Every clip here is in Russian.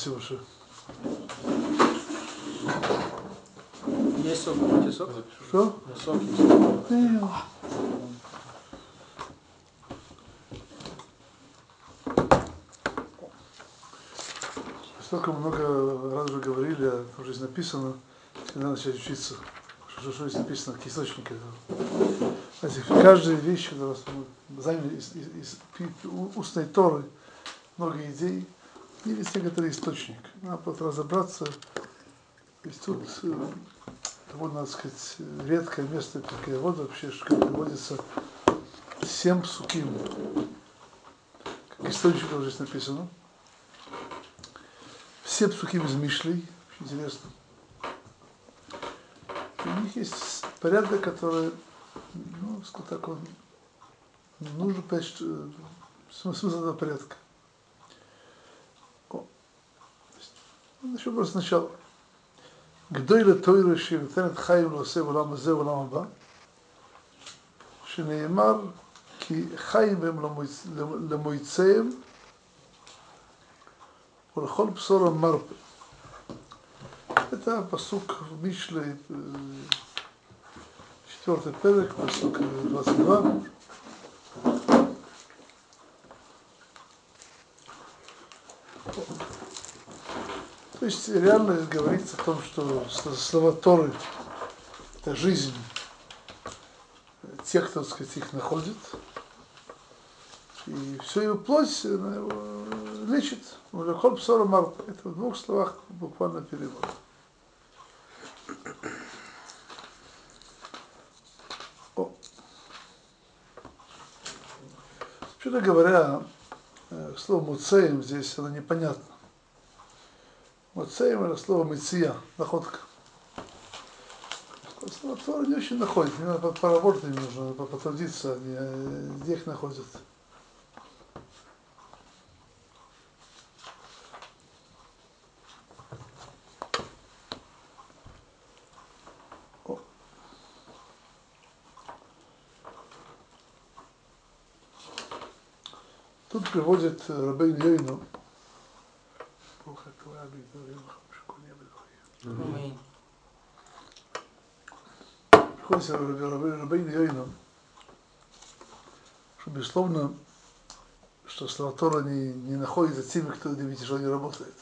Спасибо большое. Есть сок, будете сок? Что? Сок есть. Столько много раз уже говорили, а уже здесь написано, когда начать учиться, что, что здесь написано, какие источники. Знаете, каждая вещь, когда вас заняли из, из, из устной Торы, много идей, есть некоторый источник. Надо просто разобраться. То есть тут э, довольно, так сказать, редкое место, вот вообще, что приводится семь суким. Как источник уже здесь написано. Все псухим из Мишлей, очень интересно. У них есть порядок, который, ну, скажем так, он нужно понять, э, смысл этого порядка. איזשהו בוס נשאר. גדוי לתוירה את חיים לעושה בעולם הזה ובעולם הבא, שנאמר כי חיים הם למועציהם ולכל בשור המרפא. את הפסוק משלי, אה, את הפרק, פסוק אה, 24. То есть реально говорится о том, что слова Торы – это жизнь тех, кто, так сказать, их находит. И все его плоть его лечит. Псора марп. Это в двух словах буквально перевод. О. Вообще говоря, э, слово муцеем здесь оно непонятно. Муцеем это слово мыция, находка. Слово Тора не очень находит, мне надо поработать, им нужно потрудиться, где их находят. Тут приводит Рабейн Йойну. Аминь. Приходится Рабейн Йойну, что безусловно, что слова Тора не, не находится теми, кто где тяжело не работает.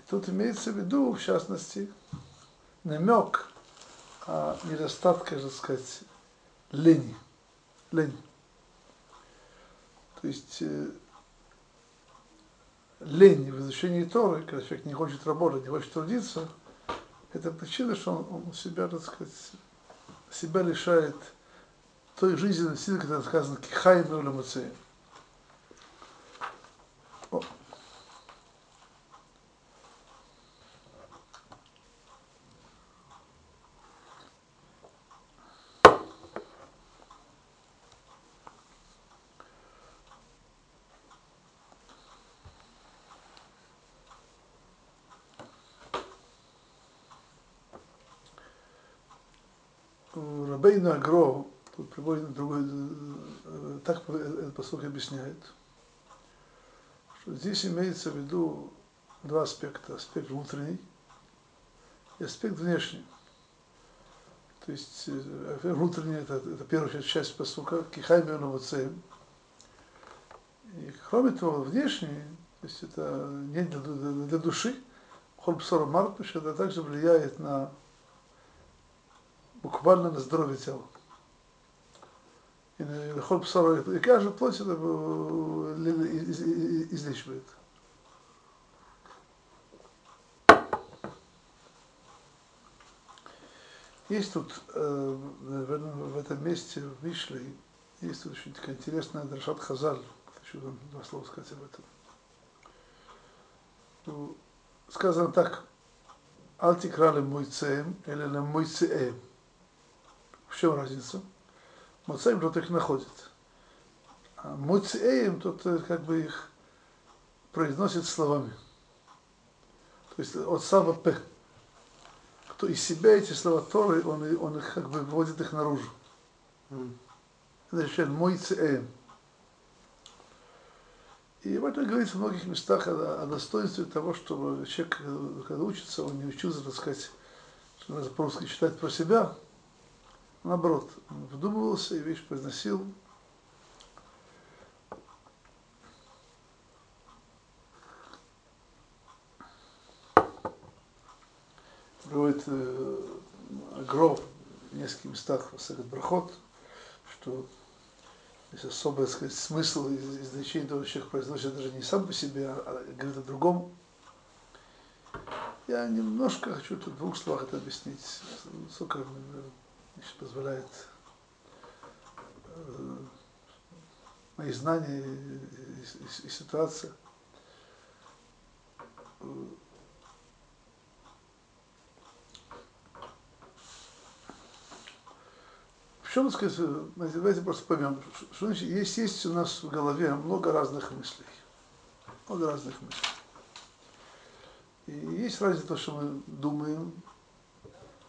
И тут имеется в виду, в частности, намек о недостатке, так сказать, лени. Лень. То есть лень в изучении Торы, когда человек не хочет работать, не хочет трудиться, это причина, что он, он себя, так сказать, себя лишает той жизненной силы, которая сказано кихаем и улемуцеем. О. У Рабейна Агро, тут приводит другой, э, так этот посыл объясняет, что здесь имеется в виду два аспекта. Аспект внутренний и аспект внешний. То есть э, внутренний это, это первая часть, посука, кихайми онавацеем. И кроме того, внешний, то есть это не для, для, души, холпсора марпуш, это также влияет на буквально на здоровье тела. И ход псора, и каждая плоть это э, из- из- излечивает. Есть тут, э, в этом месте, в Мишле, есть тут очень такая интересная Драшат Хазаль. Хочу вам два слова сказать об этом. Ну, Сказано так, Алтикрали мойцеем или на мойцеем. В чем разница? Моцеем тот их находит. А мойцеем тот э, как бы их произносит словами. То есть от самого П. Кто из себя эти слова Торы, он, он их как бы выводит их наружу. Это означает мойцеем. И в этом говорится в многих местах о, о достоинстве того, чтобы человек, когда учится, он не учился, так сказать, что надо по-русски читать про себя, наоборот, он вдумывался и вещь произносил. Приводит э, Гроб в нескольких местах в Брахот, что есть особый сказать, смысл и значение того, что человек произносит даже не сам по себе, а говорит о другом. Я немножко хочу тут в двух словах это объяснить, сколько еще позволяет э, мои знания и, ситуация. чем сказать, давайте просто поймем, что значит, есть, есть у нас в голове много разных мыслей. Много разных мыслей. И есть разница то, что мы думаем,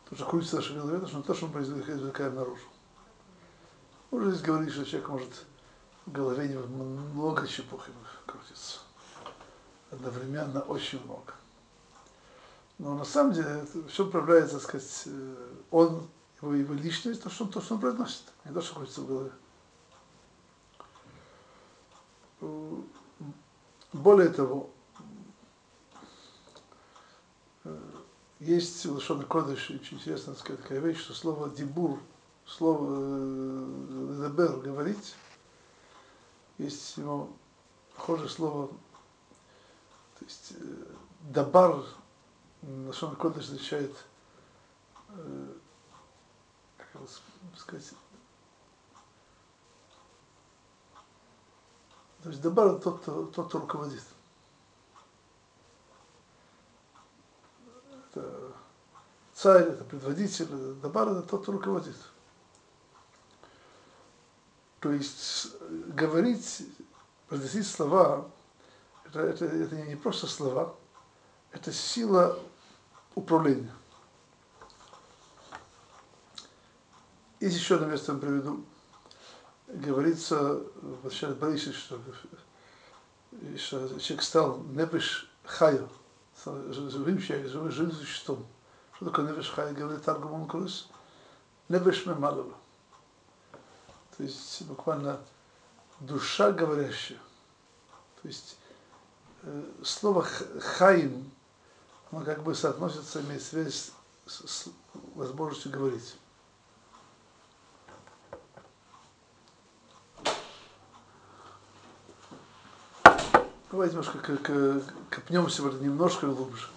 то, что нашей голове, то, что, то, что мы произвлекаем наружу. Можно здесь говорить, что человек может в голове много чепухи крутится. Одновременно очень много. Но на самом деле все управляется, так сказать, э, он его, его личность, то, что, то, что он произносит, не то, что хочется в голове. Более того, есть Лошон Кодыш, очень сказать, такая вещь, что слово дибур, слово лебер, говорить, есть ему похожее слово, то есть дабар, Лошон Кодыш означает как сказать, то есть Дабар тот, кто, тот, кто руководит. Это царь, это предводитель, Дабар это тот, кто руководит. То есть говорить, произносить слова, это, это, это не просто слова, это сила управления. Есть еще одно место, я приведу. Говорится в Шер Борисович, что, что человек стал непиш хая, живым человеком, живым существом. Что такое непиш хая? Говорит Таргумон Крус. Непиш мемалова. То есть буквально душа говорящая. То есть э, слово хаим, оно как бы соотносится, имеет связь с, с возможностью говорить. Давайте немножко копнем сегодня немножко глубже.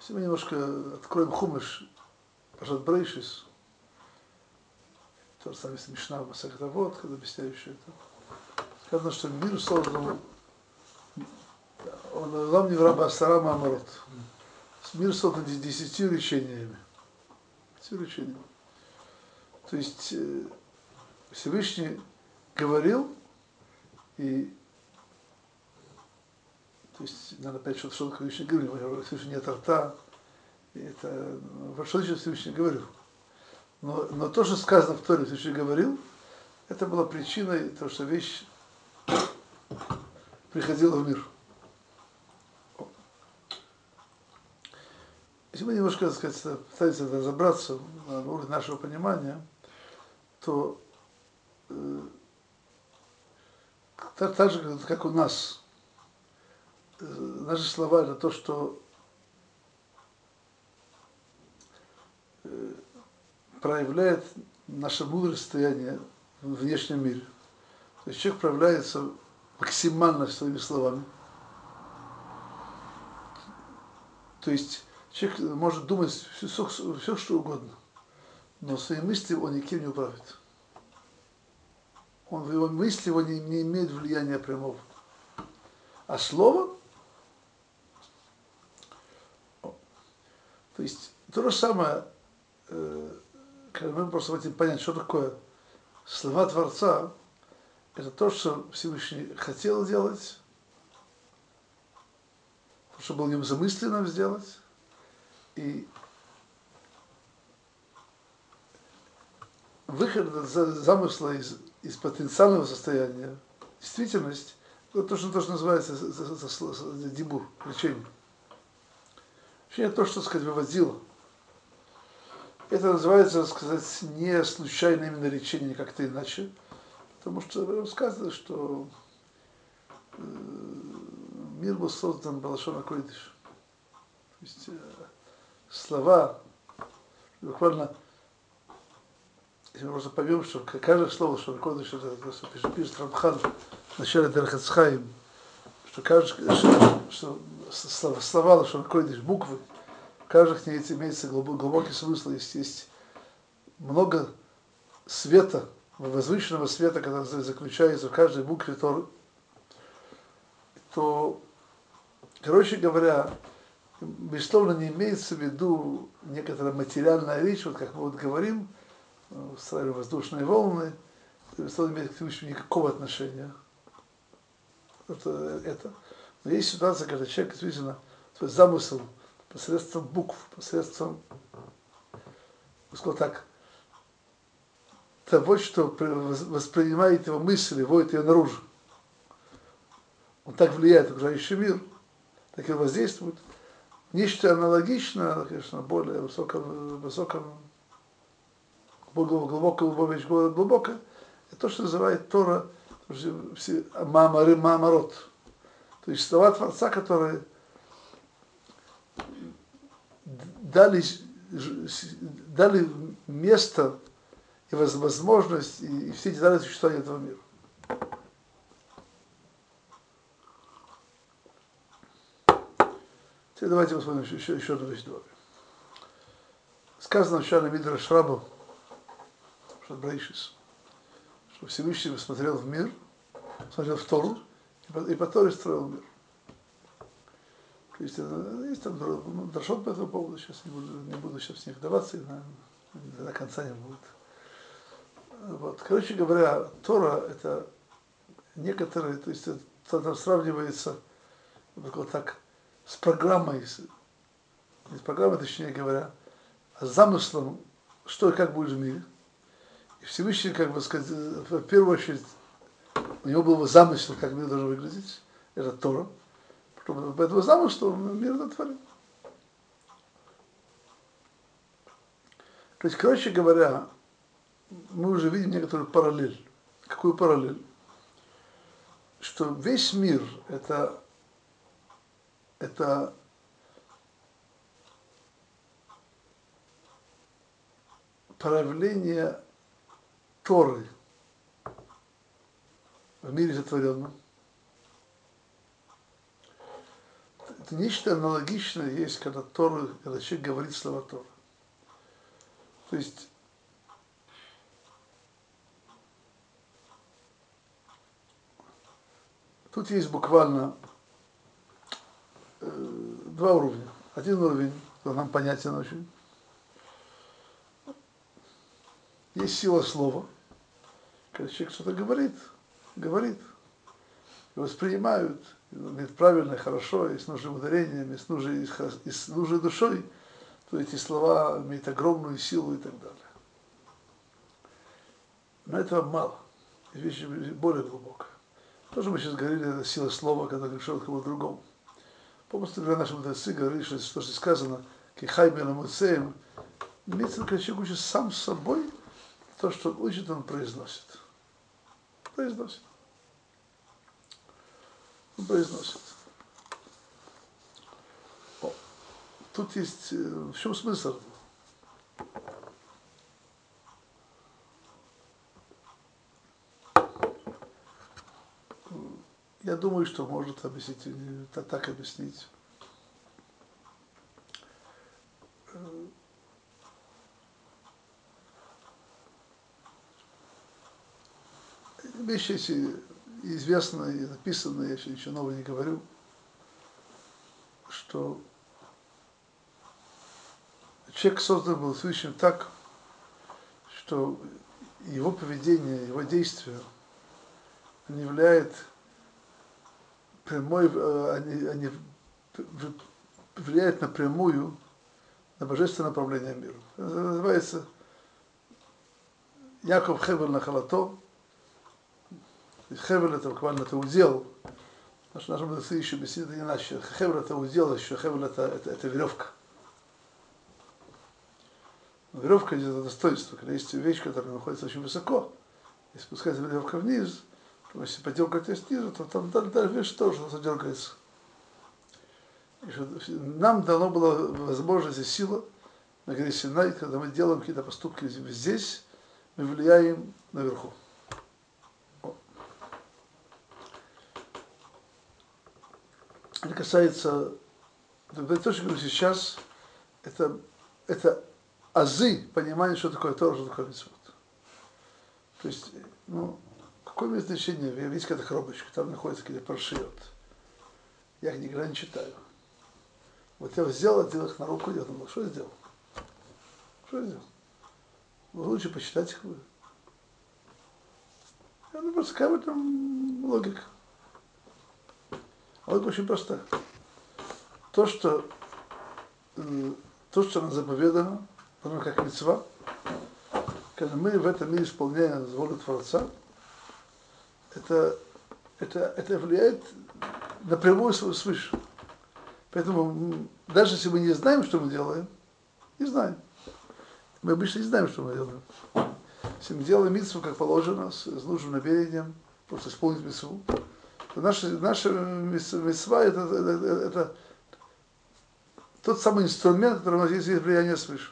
Если мы немножко откроем хумыш, Пашат Брейшис, то же самое Мишна Масахатавод, когда объясняющий это. Сказано, что мир создан, он лам не враба Сарама Амарот. Мир создан десятью речениями. Десятью речениями. То есть э, Всевышний говорил, и то есть надо опять что-то, что Всевышний говорил, Всевышний нет рта, и это, что значит Всевышний говорил? Но, но то, что сказано в Торе, Всевышний говорил, это была причиной того, что вещь приходила в мир. Если мы немножко, так сказать, пытаемся разобраться на уровне нашего понимания, то э, так, так же, как у нас, э, наши слова это то, что э, проявляет наше мудрое состояние в внешнем мире. То есть человек проявляется максимально своими словами. То есть человек может думать все, все, что угодно но свои мысли он никем не управит. Он его мысли его не, не имеет влияния прямого. А слово, то есть то же самое, э, когда мы просто хотим понять, что такое слова Творца, это то, что Всевышний хотел делать, то, что было ним замысленно сделать, и выход замысла из, из потенциального состояния, действительность, то, что, то, что называется дебур, речение. Речение то, что, сказать, выводило. Это называется, так сказать, не случайное именно речение, как-то иначе. Потому что сказано, что э, мир был создан Балашона Койдыш. То есть э, слова, буквально, если мы просто поймем, что каждое слово, что Койдыш, это пишет, пишет Рамхан в начале Дерхацхайм, что, каждый, что, что слова, слова что Койдыш, буквы, в каждых имеется глубокий смысл, есть, есть много света, возвышенного света, который заключается в каждой букве Торы, то, короче говоря, безусловно, не имеется в виду некоторая материальная речь, вот как мы вот говорим, устраиваем воздушные волны, безусловно, имеет к этому никакого отношения. Это, это. Но есть ситуация, когда человек действительно свой замысел посредством букв, посредством, сказал так, того, что воспринимает его мысли, вводит ее наружу. Он так влияет на окружающий мир, так и воздействует. Нечто аналогичное, конечно, более высоком, высоком глубоко, глубоко, глубоко, это то, что называет Тора Мамары Мамарот. То есть слова Творца, которые дали, дали место и возможность, и, все детали существования этого мира. Теперь давайте посмотрим еще, еще, еще одну вещь. Сказано в начале Мидра Шрабу, Шабрейшис, что Всевышний смотрел в мир, смотрел в Тору, и по, и по Торе строил мир. То есть, есть там ну, дрошот по этому поводу, сейчас не буду, не буду сейчас в них вдаваться, и на, до конца не будет. Вот. Короче говоря, Тора это некоторые, то есть это сравнивается вот так с программой, с программой, точнее говоря, а с замыслом, что и как будет в мире. Всевышний, как бы сказать, в первую очередь, у него был замысел, как мир должен выглядеть, это Тора. Потом по этому замыслу мир дотворил. То есть, короче говоря, мы уже видим некоторую параллель. Какую параллель? Что весь мир это, это проявление Торы в мире сотворенном. Это нечто аналогичное есть, когда Тора, когда человек говорит слова Тора. То есть Тут есть буквально э, два уровня. Один уровень, который нам понятен очень. Есть сила слова. Когда человек что-то говорит, говорит, и воспринимают, имеет правильно, хорошо, и с нужным ударением, и с нужной, и с нужной душой, то эти слова имеют огромную силу и так далее. Но этого мало. Есть вещи более глубокая. Тоже мы сейчас говорили, это сила слова, когда пришел к кому-то другому. Помните, когда наши мудрецы говорили, что то, что сказано, кихай муцеем, имеется в виду, когда человек учит сам с собой, то, что учит, он произносит. Произносит. Он произносит. О, тут есть, э, в чем смысл? Я думаю, что может объяснить, так, так объяснить. Вещи эти известные, написанные, я еще ничего нового не говорю, что человек создан был Всевышним так, что его поведение, его действия не является прямой, э, они, они влияют напрямую на божественное направление мира. Это называется Яков Хевель на халато. Хевель это буквально это удел. Наши, наши мудрецы еще беседуют иначе. Хевель это удел, еще хевель это, это, это веревка. Но веревка это достоинство. Когда есть вещь, которая находится очень высоко, и спускается веревка вниз, то если подергать ее снизу, то там дальше вещь тоже задергается. И что нам дано было возможность и сила на Синай, когда мы делаем какие-то поступки здесь, мы влияем наверху. Это касается, то, что говорю сейчас, это, это азы понимания, что такое Тора, что такое митцвот. То есть, ну, какое имеет значение, видите, какая-то коробочка, там находится какие-то паршиот. Я их никогда не читаю. Вот я взял, одел их на руку, я думал, что я сделал? Что я сделал? Ну, лучше почитать их ну, просто какая этом логика. А логика очень простая. То, что, то, что нам заповедано, оно как мецва, когда мы в этом мире исполняем волю Творца, это, это, это влияет напрямую свыше. Поэтому даже если мы не знаем, что мы делаем, не знаем. Мы обычно не знаем, что мы делаем. Если мы делаем митцву, как положено, с, с нужным намерением, просто исполнить митцву, то наша, наша митцва это, это, это, тот самый инструмент, который у нас есть, есть влияние свыше.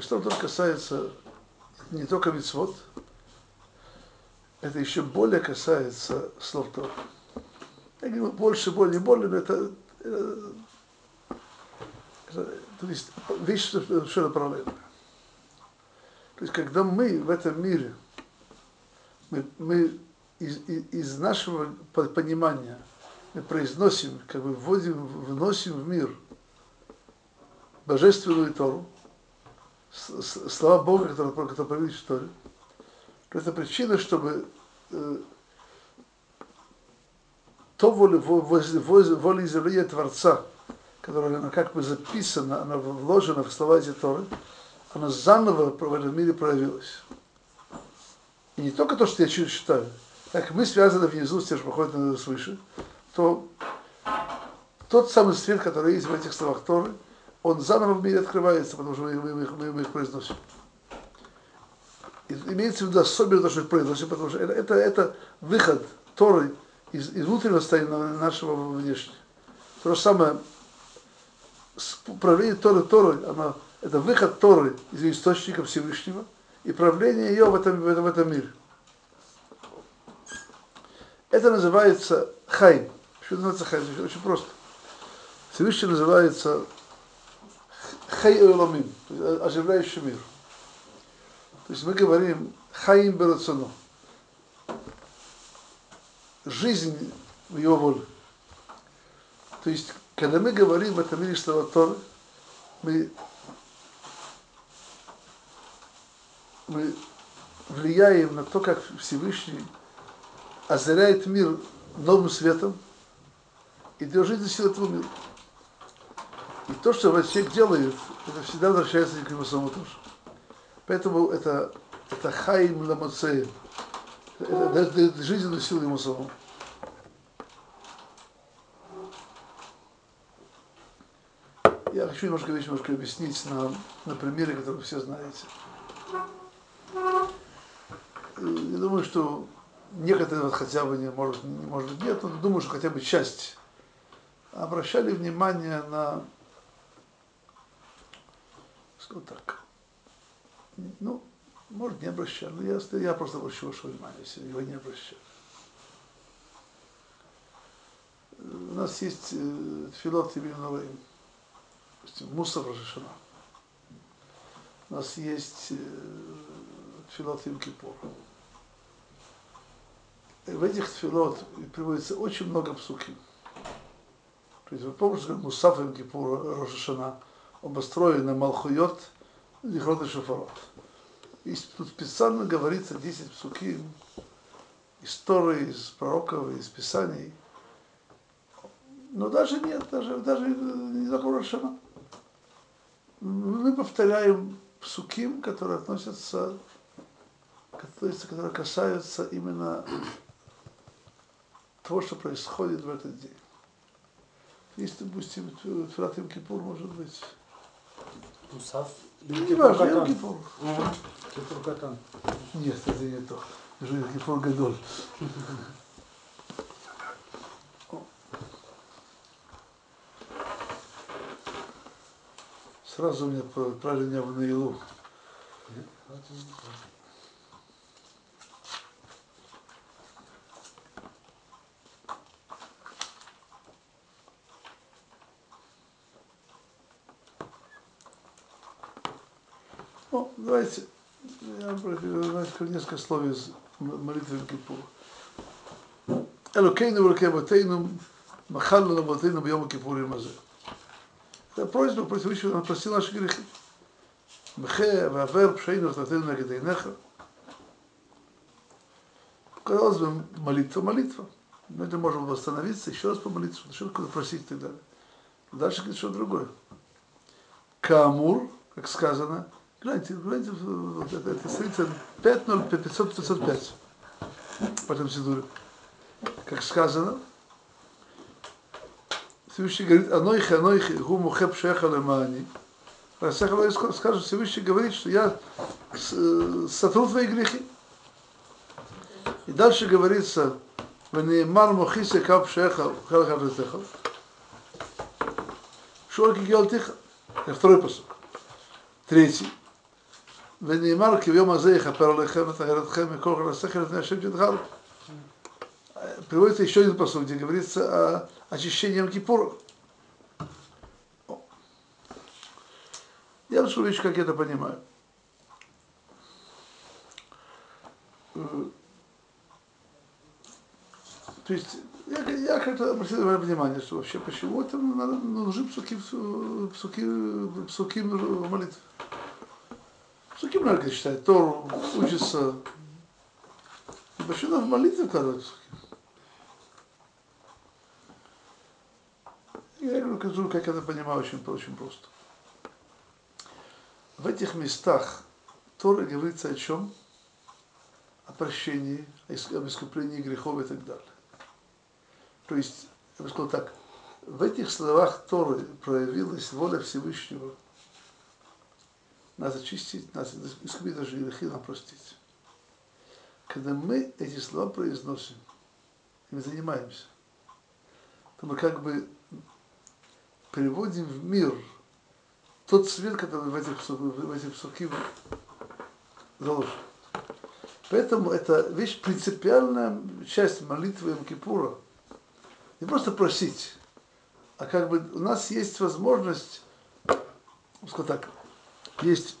Что только касается не только митцвот, это еще более касается слов Тора. Я говорю, больше, более, более, но это, это, это то есть вещь совершенно параллельная. То есть, когда мы в этом мире, мы, мы из, из нашего понимания мы произносим, как бы вводим, вносим в мир божественную Тору, слова Бога, которые, которые повелись в Торе, то это причина, чтобы э, то воля, воля, воля изъявления Творца, которая она как бы записана, она вложена в слова эти Торы, она заново в этом мире проявилась. И не только то, что я читаю, так мы связаны внизу с тем, что проходит свыше, то тот самый свет, который есть в этих словах Торы, он заново в мире открывается, потому что мы, мы, мы, мы их произносим. И имеется в виду особенно то, что их произносим, потому что это, это, это выход Торы из, из внутреннего состояния нашего внешнего. То же самое, правление Торы Торы, оно, это выход Торы из источника Всевышнего и правление ее в этом, в этом, в этом мире. Это называется хайм. Что называется хайм? Очень просто. Всевышний называется хай эламим, оживляющий мир. То есть мы говорим хаим берацано жизнь в его воле. То есть, когда мы говорим в этом мире слова Торы, мы, мы влияем на то, как Всевышний озаряет мир новым светом и для жизни силы этого мира. И то, что человек делает, это всегда возвращается к нему самому тоже. Поэтому это, это хайм ламацеем это дает жизненную силу ему самому. Я хочу немножко вещь немножко объяснить на, на примере, который вы все знаете. Я думаю, что некоторые вот хотя бы не может, не может быть нет, но думаю, что хотя бы часть обращали внимание на, скажем так, ну, может, не обращали. Но я, я просто обращу ваше внимание, если его не обращали. У нас есть э, филот допустим, Мусор Рашишана. У нас есть э, филот Им Кипур. В этих филот приводится очень много псуки. То есть вы помните, как Мусаф Им Кипур Рошашана, на Малхуйот, Лихрот и Шафарот. И тут специально говорится 10 псуки, истории из пророков, из писаний. Но даже нет, даже, даже не Рошана. Мы повторяем псуким, которые относятся, которые касаются именно того, что происходит в этот день. Если, допустим, Филат Йом Кипур, может быть, Мусав. ну, не важно, Йом Кипур. Кипур Катан. Нет, это не то. Йом Кипур Гадоль. Сразу меня отправили меня в Наилу. Давайте, я давайте несколько слов из молитвы Кипур. Элокейну вракеботейну махалла лаботейну бьема Кипурим азе. Это просьба против Всевышнего, он простил наши грехи. Мхе, вавер, пшейну, втатейну нагадейнеха. Казалось бы, молитва, молитва. Мы это можем восстановиться, еще раз помолиться, куда просить и так далее. Дальше говорит что другое. Камур, как сказано, гляньте, гляньте, вот это, это страница 5.0, 500, 505 по этому сидуре. Как сказано, Всевышний говорит, анойхи, анойхи, гу мухеб шеха лемани. Скажет, Всевышний говорит, что я с- сотру твои грехи. И дальше говорится, ונאמר מוכיסה קו פשעך וכל אחד לתך. שור כגאלתך. זה второй посок. Третий. ונאמר כי ביום הזה יכפר עליכם וטהר מכל חלסיכם לפני השם תתחל. Приводится еще один посок, где говорится о очищении Йом Кипура. Я расскажу вещь, как я это понимаю. Э, То есть я, я как-то обратил на это внимание, что вообще почему это надо, нужны псуки, псуки, псуки молитвы. Псуки надо читать, Тору, учиться. И в молитве вкладывать псуки? Я говорю, как это понимаю, очень, очень просто. В этих местах Тора говорится о чем? О прощении, об искуплении грехов и так далее. То есть, я бы сказал так, в этих словах Торы проявилась воля Всевышнего нас очистить, нас искупить даже грехи, нам простить. Когда мы эти слова произносим, и мы занимаемся, то мы как бы приводим в мир тот свет, который в этих, в этих псуки заложен. Поэтому это вещь принципиальная часть молитвы Йом Кипура. Не просто просить, а как бы у нас есть возможность, скажем так, есть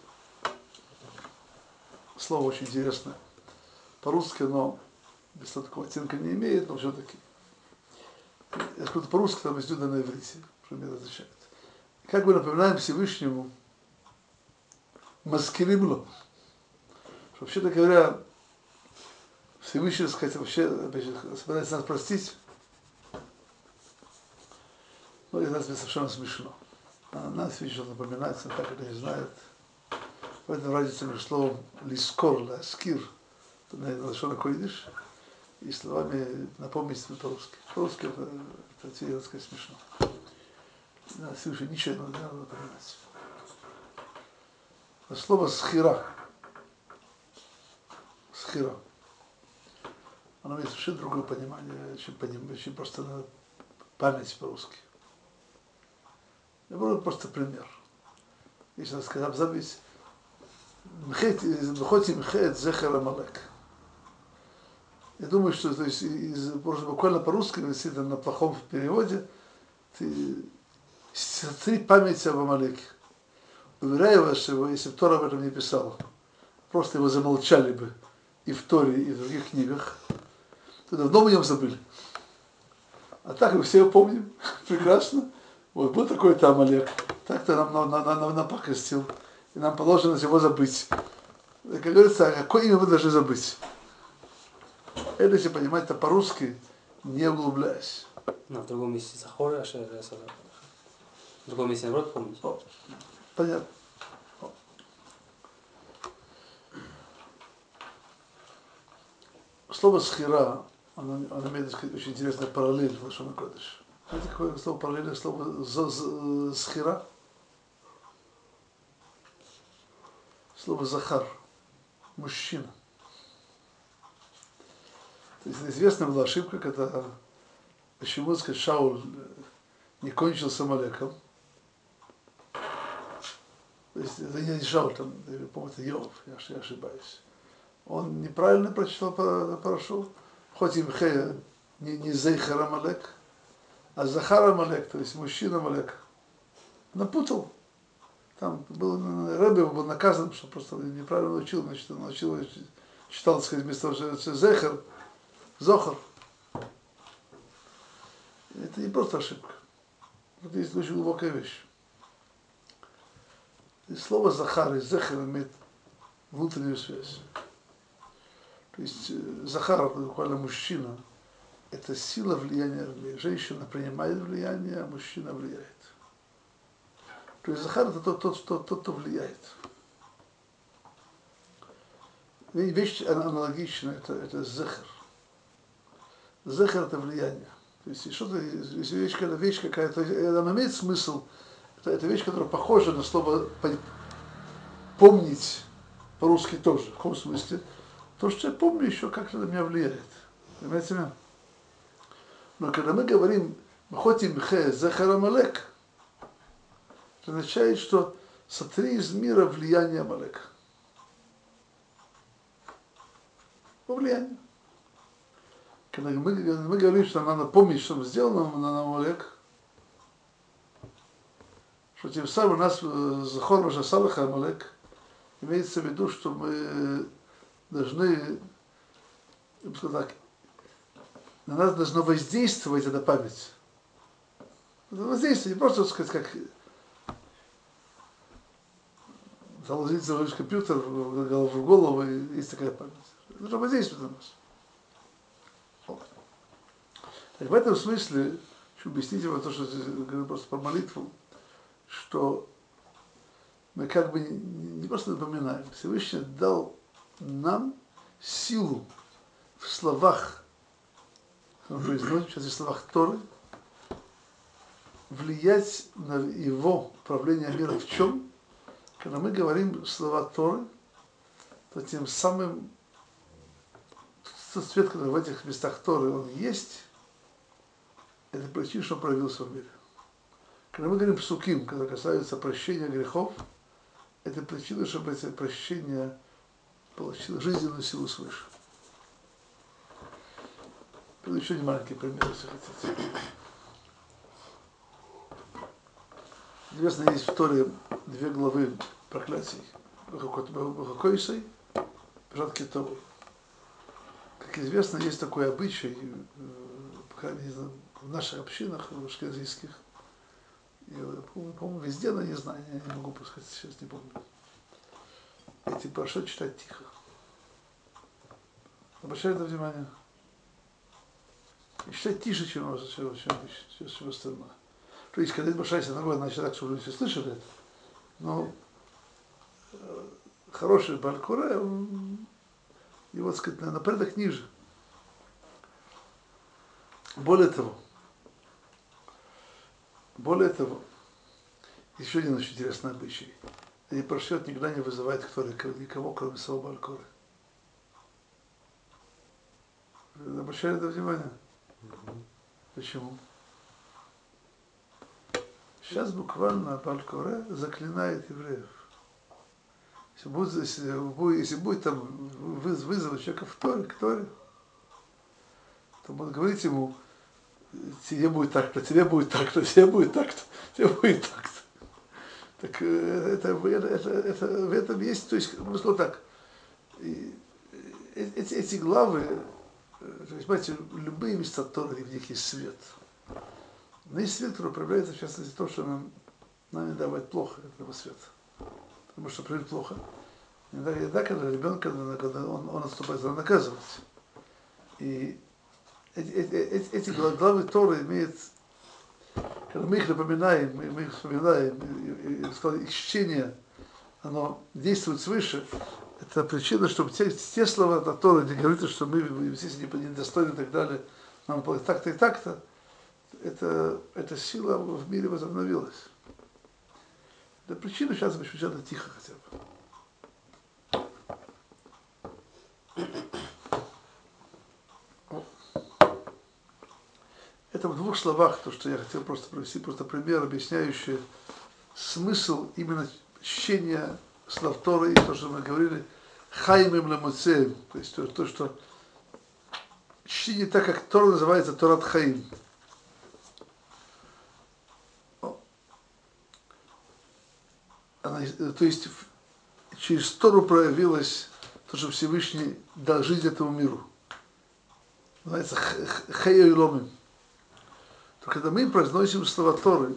слово очень интересное, по-русски, но без такого оттенка не имеет, но все-таки. Я скажу по-русски, там есть на иврите, мне разрешает. Как бы напоминаем Всевышнему, маскиримло, вообще-то говоря, Всевышний, сказать, вообще собирается нас простить, ну, это нас совершенно смешно. Нас видишь, напоминается, так это не знает. Поэтому разница между словом лискор, ласкир, это, наверное, лошона койдиш, и словами напомнить по-русски. По-русски это, это, сказать, смешно. Да, Всевышний ничего не надо напоминать. А слово схира, схира, оно имеет совершенно другое понимание, чем, поним, чем просто память по-русски. Я беру просто пример. Если надо сказать, забыть, выходите мхет зехер амалек. Я думаю, что то есть, из, буквально по-русски, если это на плохом переводе, ты сотри память об Амалеке. Уверяю вас, что если бы Тора об этом не писал, просто его замолчали бы и в Торе, и в других книгах, то давно мы о нем забыли. А так мы все его помним прекрасно. Вот был такой там Олег. Так-то нам, нам, нам, нам, нам покрестил. И нам положено его забыть. Как говорится, какое имя вы должны забыть? Это если понимать это по-русски, не углубляясь. На ну, другом месте Захора, в другом месте наоборот помнить. О, понятно. Слово схира, оно, оно имеет очень интересный параллель в Лошану Кодыше. Знаете, какое слово параллельное слово за- за- схира? Слово захар, мужчина. То есть известная была ошибка, когда почему, сказать, Шауль не кончил с Амалеком. То есть это не Шауль, там, я помню, это Йов, я, я ошибаюсь. Он неправильно прочитал пара- парашу, хоть и не, не Зейхар Амалек, а Захар Амалек, то есть мужчина Амалек. Напутал. Там был, Рэбе был наказан, что просто неправильно учил, значит, он учил, читал, так сказать, вместо Зехар, Зохар. Это не просто ошибка. Это есть очень глубокая вещь. И слово Захар и Зехар имеет внутреннюю связь. То есть э, Захар, это буквально мужчина, это сила влияния. Женщина принимает влияние, а мужчина влияет. То есть Захар это тот, тот, тот, тот кто влияет. Вещь ана- аналогичная, это, это Зехар. Зехар это влияние. То есть что-то, если вещь, когда вещь какая-то, э, она имеет смысл, это, это вещь, которая похожа на слово помнить по-русски тоже, в каком смысле? То, что я помню еще, как-то на меня влияет. Понимаете меня? Но когда мы говорим «Мхотим хе зехар амалек», это означает, что сотри из мира влияние Амалека. По влиянию. Когда мы, мы говорим, что надо помнить, что сделал нам на Амалек, что тем самым у нас э, Захор Вашасалаха Амалек имеется в виду, что мы должны, я бы сказал так, на нас должно воздействовать эта память. Это воздействие, не просто, так сказать, как заложить заложить компьютер в голову, и есть такая память. Должно воздействовать на нас. Так в этом смысле, хочу объяснить вам то, что я говорю просто про молитву, что мы как бы не просто напоминаем, Всевышний дал нам силу в словах, мы произносим сейчас в словах Торы, влиять на его правление мира в чем? Когда мы говорим слова Торы, то тем самым тот свет, который в этих местах Торы, он есть, это причина, что он проявился в мире. Когда мы говорим псуким, когда касается прощения грехов, это причина, чтобы это прощение получило жизненную силу свыше. Приведу еще один маленький пример, если хотите. Известно, есть в Торе две главы проклятий. Бахакойсой, Пират Китовой. Как известно, есть такой обычай, по крайней мере, в наших общинах, в по- по-моему, везде, но не знаю, я не могу сказать, сейчас не помню. Эти прошу читать тихо. Обращайте на внимание. И читать тише, чем, чем, чем, чем, чем остальное. То есть, когда Башайся ногой, значит так, чтобы все слышали это. Но э, хороший Балькуре, он, его, так сказать, на, порядок ниже. Более того, более того, еще один очень интересный обычай. И прошет никогда не вызывает кто никого, кроме самого Балькуры. Вы Обращали это внимание? Почему? Сейчас буквально Балькуре заклинает евреев. Если будет, если если будет там вы- вызов человека в Торе, к Торе, то будет говорить ему, тебе будет так-то, тебе будет так-то, тебе будет так-то, тебе будет так-то. Так э, это, это, это, в этом есть, то есть, мы сказали так, э, эти, эти главы, то есть, понимаете, любые места Торы, в них есть свет. Но есть свет, который проявляется, в частности, то, что нам, нам не давать плохо этого света. Потому что проявить плохо. Иногда, иногда когда ребенка, когда он, он отступает, надо наказывать. И эти, эти, эти, главы Торы имеют, когда мы их напоминаем, мы, мы их вспоминаем, и, и, и, их чтение, оно действует свыше, это причина, чтобы те, те слова на Торы, где говорится, что мы, естественно, недостойны и так далее, нам так-то и так-то, это, эта сила в мире возобновилась. Это причина сейчас сейчас тихо хотя бы. Это в двух словах то, что я хотел просто привести, просто пример, объясняющий смысл именно чтения слов Торы и то, что мы говорили, хаймим ламуцеем, то есть то, то, что чтение так, как Тора называется Торат Хаим. Она, то есть через Тору проявилось то, что Всевышний дал жизнь этому миру. Называется Хайой Ломим. То когда мы произносим слова Торы,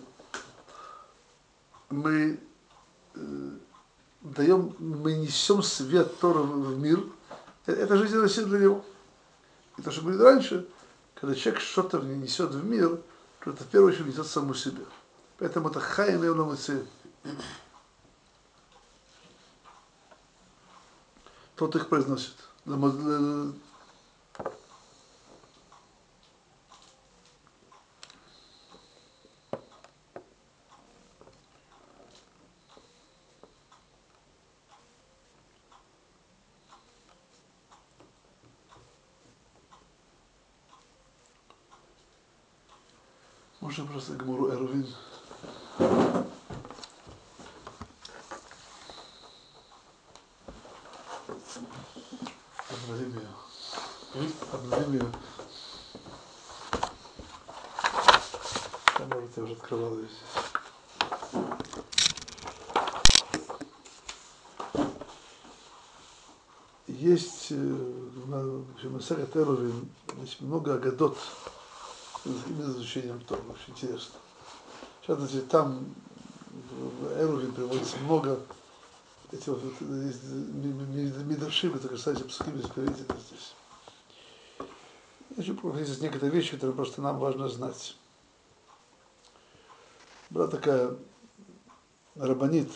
мы э, даем, мы несем свет Тора в мир, э, это жизненная сила для него. И то, что говорили раньше, когда человек что-то несет в мир, то это в первую очередь несет саму себе. Поэтому это хайм и Тот их произносит. Просто Гмуру Эрвин. Обновим ее. Обновим ее. Камеру ты уже открывал ее здесь. Есть в Масахат Эрувин много агадот, изучением Тора, очень интересно. В частности, там в Эрувин приводится много этих вот мидашим, это касается психим, здесь. Еще есть некоторые вещи, которые просто нам важно знать. Была такая рабанит,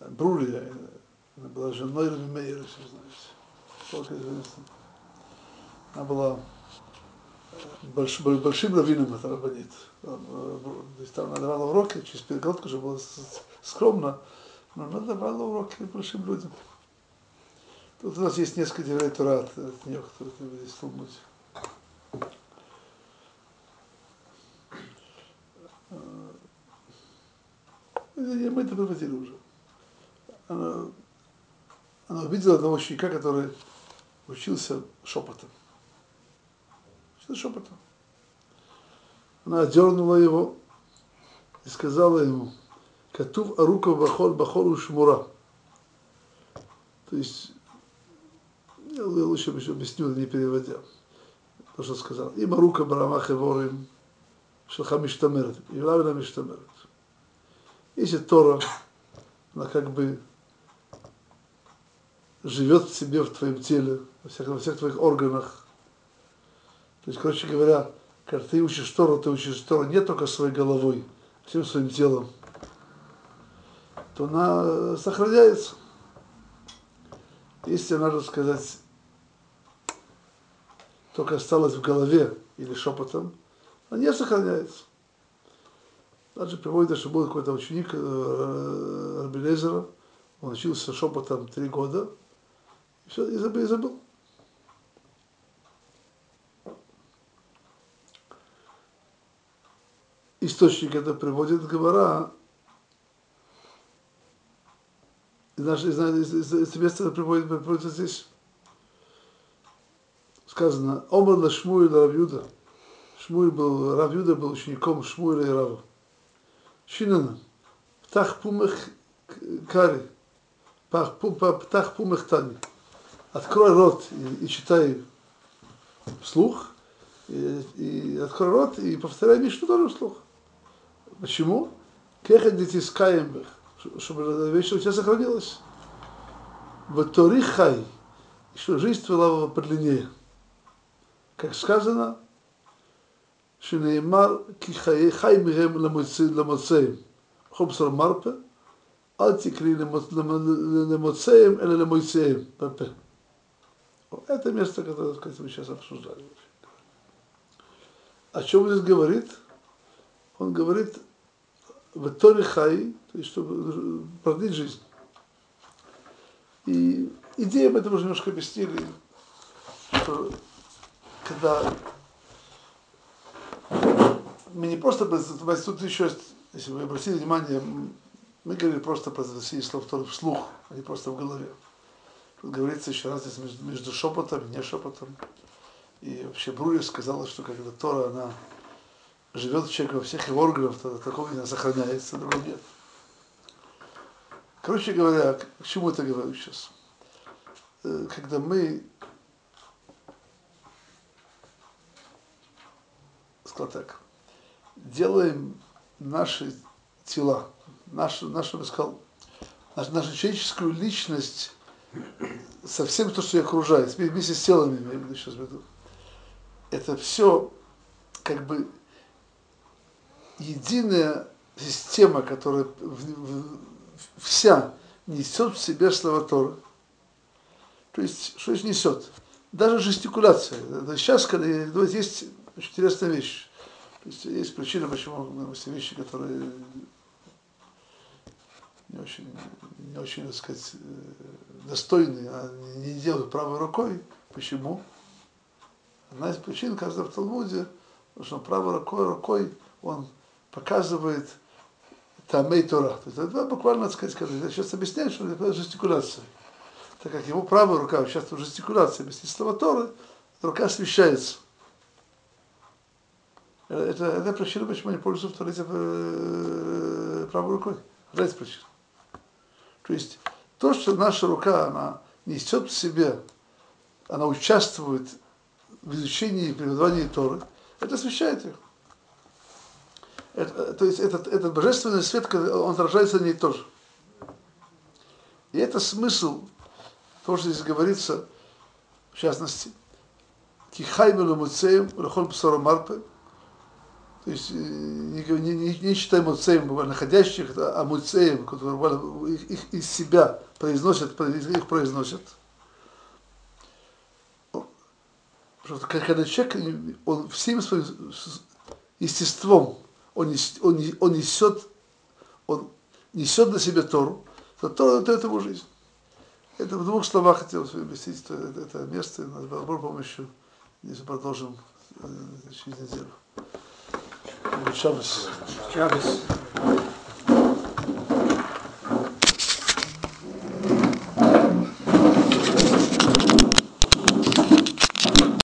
Брулия, она была женой Раби Мейера, знаете. Сколько известно. Она была большим, большим раввином, это рабанит. Есть там она давала уроки, через перегородку уже было скромно, но она давала уроки большим людям. Тут у нас есть несколько дверей Тура от, от нее, которые здесь в Талмуде. Мы это приводили уже. Она, она увидела одного ученика, который учился шепотом шепотом. Она дернула его и сказала ему, Катув Аруков Бахол Бахол Шмура. То есть, я лучше объясню, не переводя. То, что сказал. Им Арука Барамах Эворим Шелха Миштамерет. И Лавина Миштамерет. Если Тора, она как бы живет в себе, в твоем теле, во всех, во всех твоих органах, то есть, короче говоря, когда ты учишь Тору, ты учишь Тору не только своей головой, всем своим телом, то она сохраняется. Если надо сказать, только осталась в голове или шепотом, она не сохраняется. Даже приводит, что был какой-то ученик э, Рабелезера, он учился шепотом три года, и все, и забыл. И забыл. Источник это приводит Гавара, наше из, из, из места приводит, приводится здесь. Сказано, Омар на Шмуэль Равюда. Шмуэль был, Равюда был учеником Шмуэля и Рава. Шинана. Птах пумех кари. Птах пумех тани. Открой рот и, и читай вслух. И, и открой рот и повторяй Мишну тоже вслух. Почему? Кехет детискаем чтобы вещь у тебя сохранилась. В Тори хай, что жизнь твоя подлиннее. Как сказано, שנאמר כי חיי חי מהם למוצאים. חום בשר מרפא, Алтикри лемоцеем или лемойцеем. Это место, которое, так сказать, мы сейчас обсуждали. О чем здесь говорит? Он говорит в Торе Хай, то есть чтобы продлить жизнь. И идея мы это уже немножко объяснили, что когда мы не просто, тут еще, если вы обратили внимание, мы говорили просто про произносили слов Торы вслух, а не просто в голове. Тут говорится еще разница между, между шепотом и не шепотом. И вообще Бруя сказала, что когда Тора, она живет в человеке во всех его органах, то такого не сохраняется, другого нет. Короче говоря, к чему это говорю сейчас? Э, когда мы, сказал так, делаем наши тела, нашу, нашу, сказал, нашу, нашу человеческую личность со всем то, что ее окружает, вместе с телом, я сейчас в. Это все как бы единая система, которая вся несет в себе слова Торы. То есть, что есть несет? Даже жестикуляция. Сейчас, когда есть очень интересная вещь. То есть, есть причина, почему все вещи, которые не очень, не очень, так сказать, э, достойные, а не делают правой рукой. Почему? Одна из причин, каждая в Талмуде, потому что правой рукой, рукой он показывает Тамей Тора. То есть это буквально, так сказать, когда сейчас объясняю, что это жестикуляция. Так как его правая рука участвует в жестикуляции, объяснить слова Торы, рука освещается. Это, это причина, почему они пользуются в туалете э, правой рукой. Это причина. То есть то, что наша рука, она несет в себе, она участвует в изучении и преподавании Торы, это освещает их. Это, то есть этот, этот божественный свет, он отражается в ней тоже. И это смысл того, что здесь говорится, в частности, Кихаймелу Муцеем, Рахоль Псора Марпе, то есть э, не, не, не, не считаем Муцеем, находящих, а Муцеем, которые их, их из себя произносят, их произносят. Когда человек, он всем своим естеством он, он, он несет, он несет на себе Тору, то Тора дает ему жизнь. Это в двух словах хотелось объяснить это, это место. У нас было помощью, если продолжим э, через неделю. Шабас. Шабас.